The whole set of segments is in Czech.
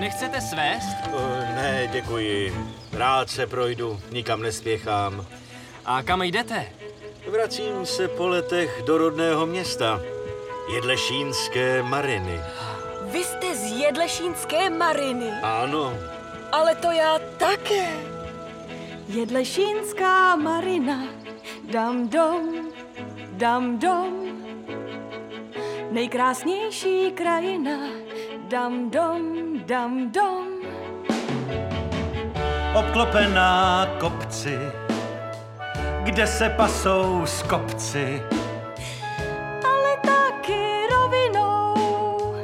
Nechcete svést? Uh, ne, děkuji. Rád se projdu, nikam nespěchám. A kam jdete? Vracím se po letech do rodného města. Jedlešínské Mariny. Vy jste z Jedlešínské Mariny, Ano, ale to já také. Jedlešínská marina, dam dom, dam dom. Nejkrásnější krajina, dam dom, dam dom. obklopená kopci, kde se pasou z kopci. Ale taky rovinou,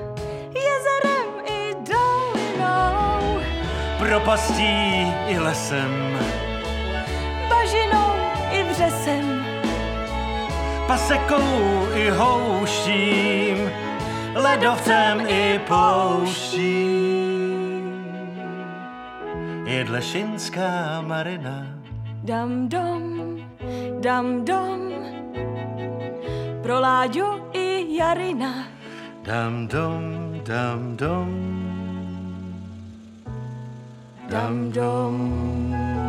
jezerem i dolinou, Propastí i lesem, pasekou i houštím, ledovcem i pouštím. Jedlešinská marina, Dam dom, dam dom, pro Láďu i Jarina. dam dom, dam dom, dam dom.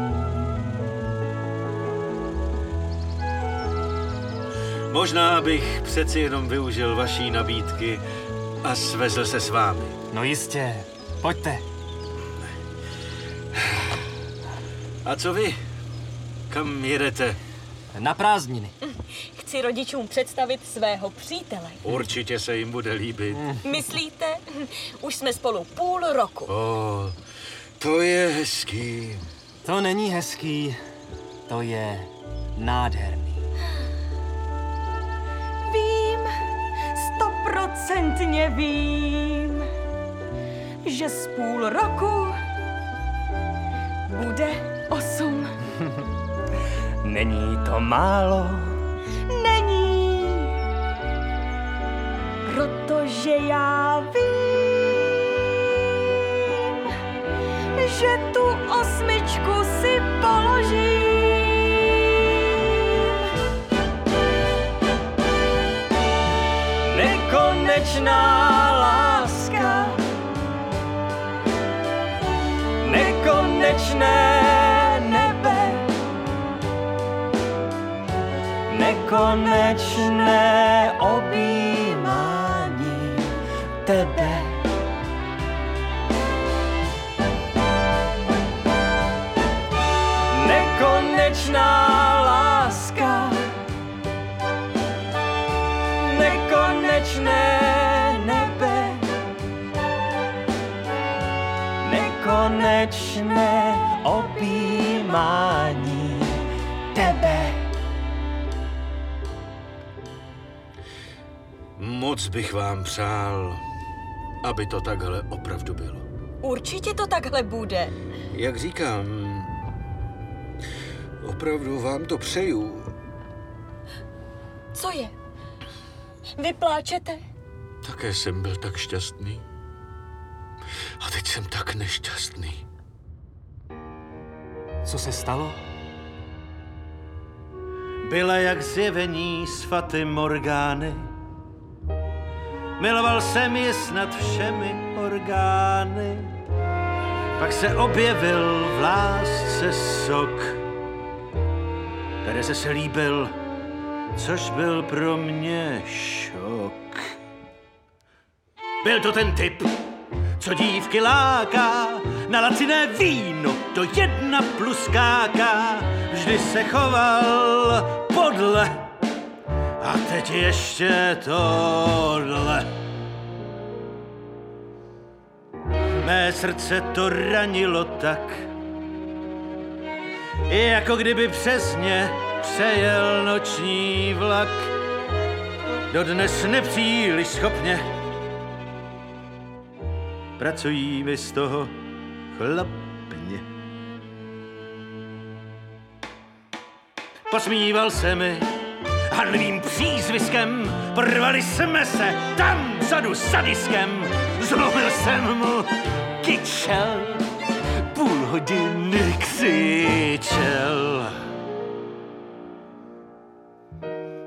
Možná bych přeci jenom využil vaší nabídky a svezl se s vámi. No jistě, pojďte. A co vy? Kam jedete? Na prázdniny. Chci rodičům představit svého přítele. Určitě se jim bude líbit. Myslíte? Už jsme spolu půl roku. O, to je hezký. To není hezký, to je nádherný. Stoprocentně vím, že z půl roku bude osm. Není to málo, Není, protože já vím, že tu osmičku si položím. Nekonečná láska, nekonečné nebe, nekonečné objímání tebe. Nekonečná nekonečné objímání tebe. Moc bych vám přál, aby to takhle opravdu bylo. Určitě to takhle bude. Jak říkám, opravdu vám to přeju. Co je? Vy pláčete? Také jsem byl tak šťastný. A teď jsem tak nešťastný. Co se stalo? Byla jak zjevení z Faty Morgány. Miloval jsem je snad všemi orgány. Pak se objevil v lásce sok. Tereze se líbil, což byl pro mě šok. Byl to ten typ, co dívky láká, na laciné víno do jedna plus káka. Vždy se choval podle a teď ještě tohle. Mé srdce to ranilo tak, jako kdyby přes ně přejel noční vlak. Dodnes nepříliš schopně pracují mi z toho chlapně. Posmíval se mi hanlivým přízviskem, porvali jsme se tam vzadu sadiskem, zlomil jsem mu kyčel, půl hodiny křičel.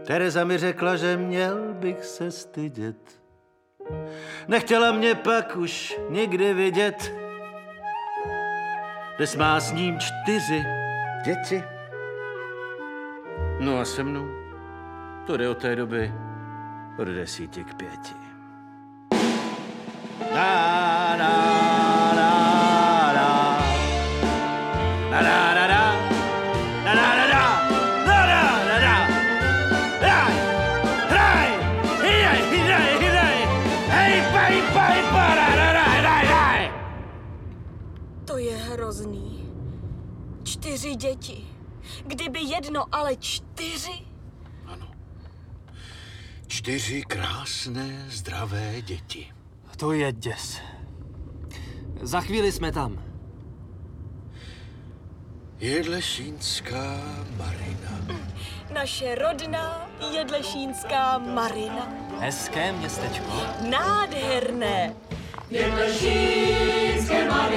Tereza mi řekla, že měl bych se stydět. Nechtěla mě pak už nikdy vidět. Dnes má s ním čtyři děti. No a se mnou to jde od té doby od desíti k pěti. Da, Čtyři děti. Kdyby jedno, ale čtyři? Čtyři krásné, zdravé děti. To je děs. Za chvíli jsme tam. Jedlešínská marina. Naše rodná jedlešínská marina. Hezké městečko. Nádherné. Na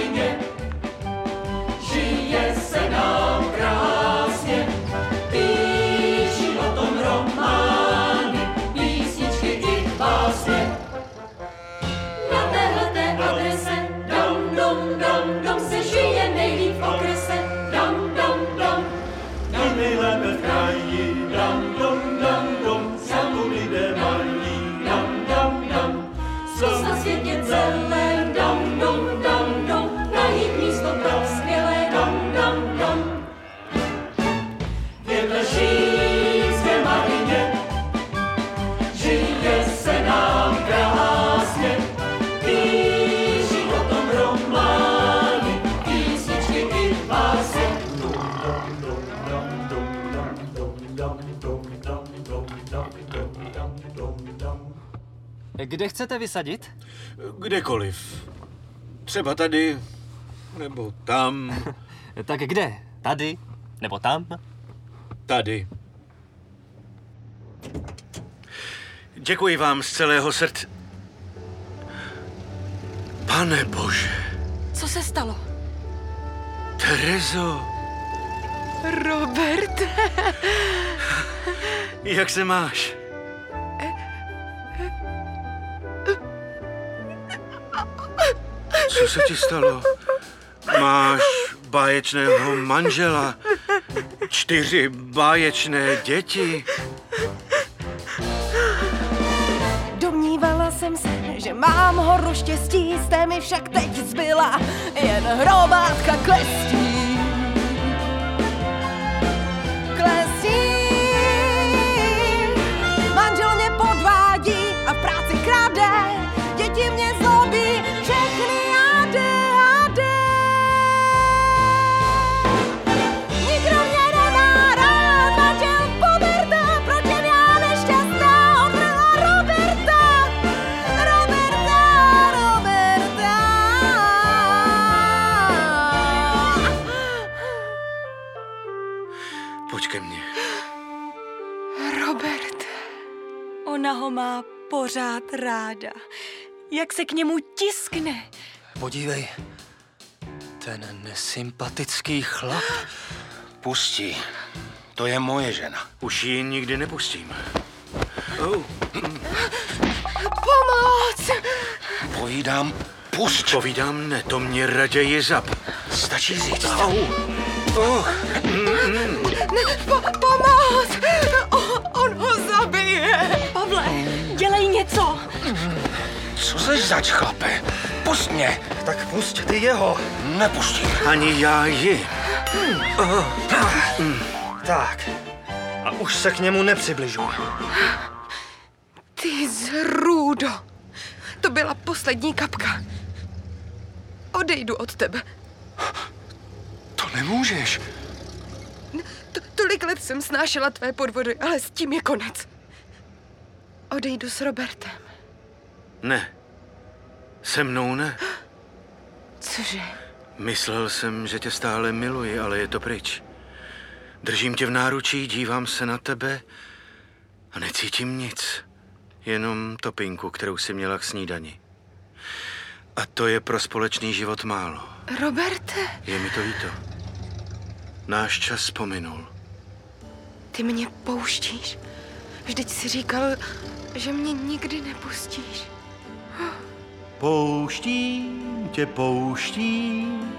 Zkus na Kde chcete vysadit? Kdekoliv. Třeba tady, nebo tam, Tak kde? Tady? Nebo tam? tady. Děkuji vám z celého srdce. Pane Bože, Co se stalo? Terezo, Robert, jak se máš? Co se ti stalo? Máš báječného manžela, čtyři báječné děti. domnívala jsem se, že mám horu štěstí, jste mi však teď zbyla jen hrobátka klestí. Pořád ráda. Jak se k němu tiskne. Podívej. Ten nesympatický chlap. Pustí. To je moje žena. Už ji nikdy nepustím. Oh, pomoc! Povídám, pust. povídám ne, to mě raději zap. Stačí říct. Au. Oh, Po, pomoc! Něco. Co seš zač, chlape? Pust mě. Tak pusť ty jeho. Nepustím. ani já ji. Tak. A už se k němu nepřibližuj. Ty zrůdo! To byla poslední kapka. Odejdu od tebe. To nemůžeš. T- tolik let jsem snášela tvé podvody, ale s tím je konec. Odejdu s Robertem. Ne. Se mnou ne. Cože? Myslel jsem, že tě stále miluji, ale je to pryč. Držím tě v náručí, dívám se na tebe a necítím nic. Jenom topinku, kterou si měla k snídani. A to je pro společný život málo. Roberte, Je mi to líto. Náš čas pominul. ty mě pouštíš. Vždyť si říkal, že mě nikdy nepustíš. Pouštím tě, pouštím,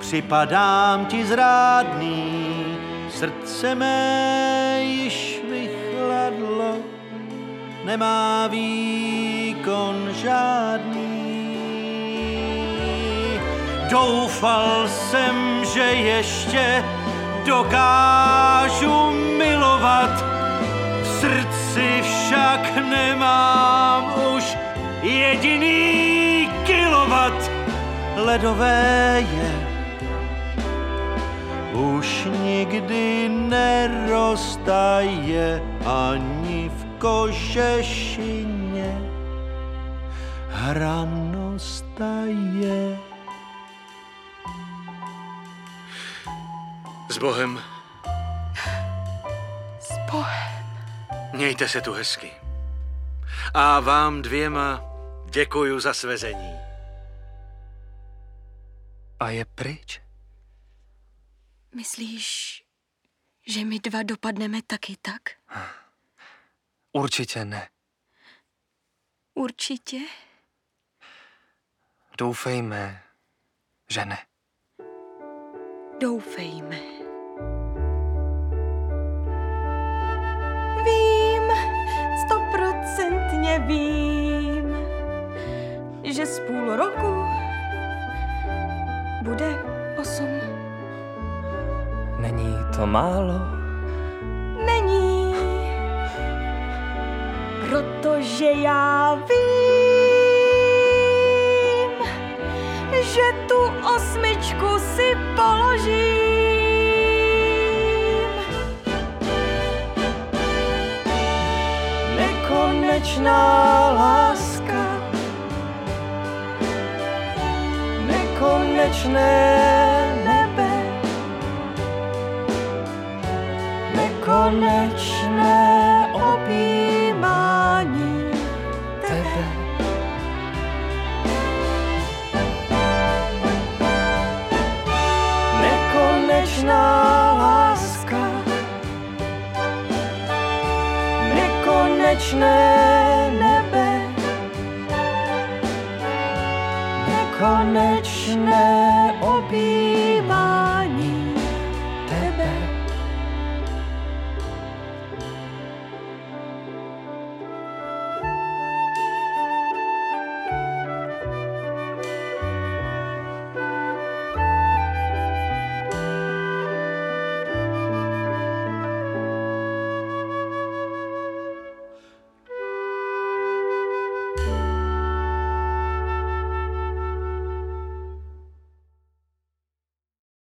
připadám ti zrádný, srdce mé již vychladlo, nemá výkon žádný. Doufal jsem, že ještě dokážu milovat, srdci však nemám už jediný kilovat. Ledové je už nikdy neroztaje ani v kožešině hranostaje. S Bohem, S Bohem. Mějte se tu hezky. A vám dvěma děkuju za svezení. A je pryč? Myslíš, že my dva dopadneme taky tak? Určitě ne. Určitě. Doufejme, že ne. Doufejme. Málo? Není, protože já vím, že tu osmičku si položím. Nekonečná láska, nekonečné nekonečné objímání tebe. Nekonečná láska, nekonečné nebe, nekonečné objímání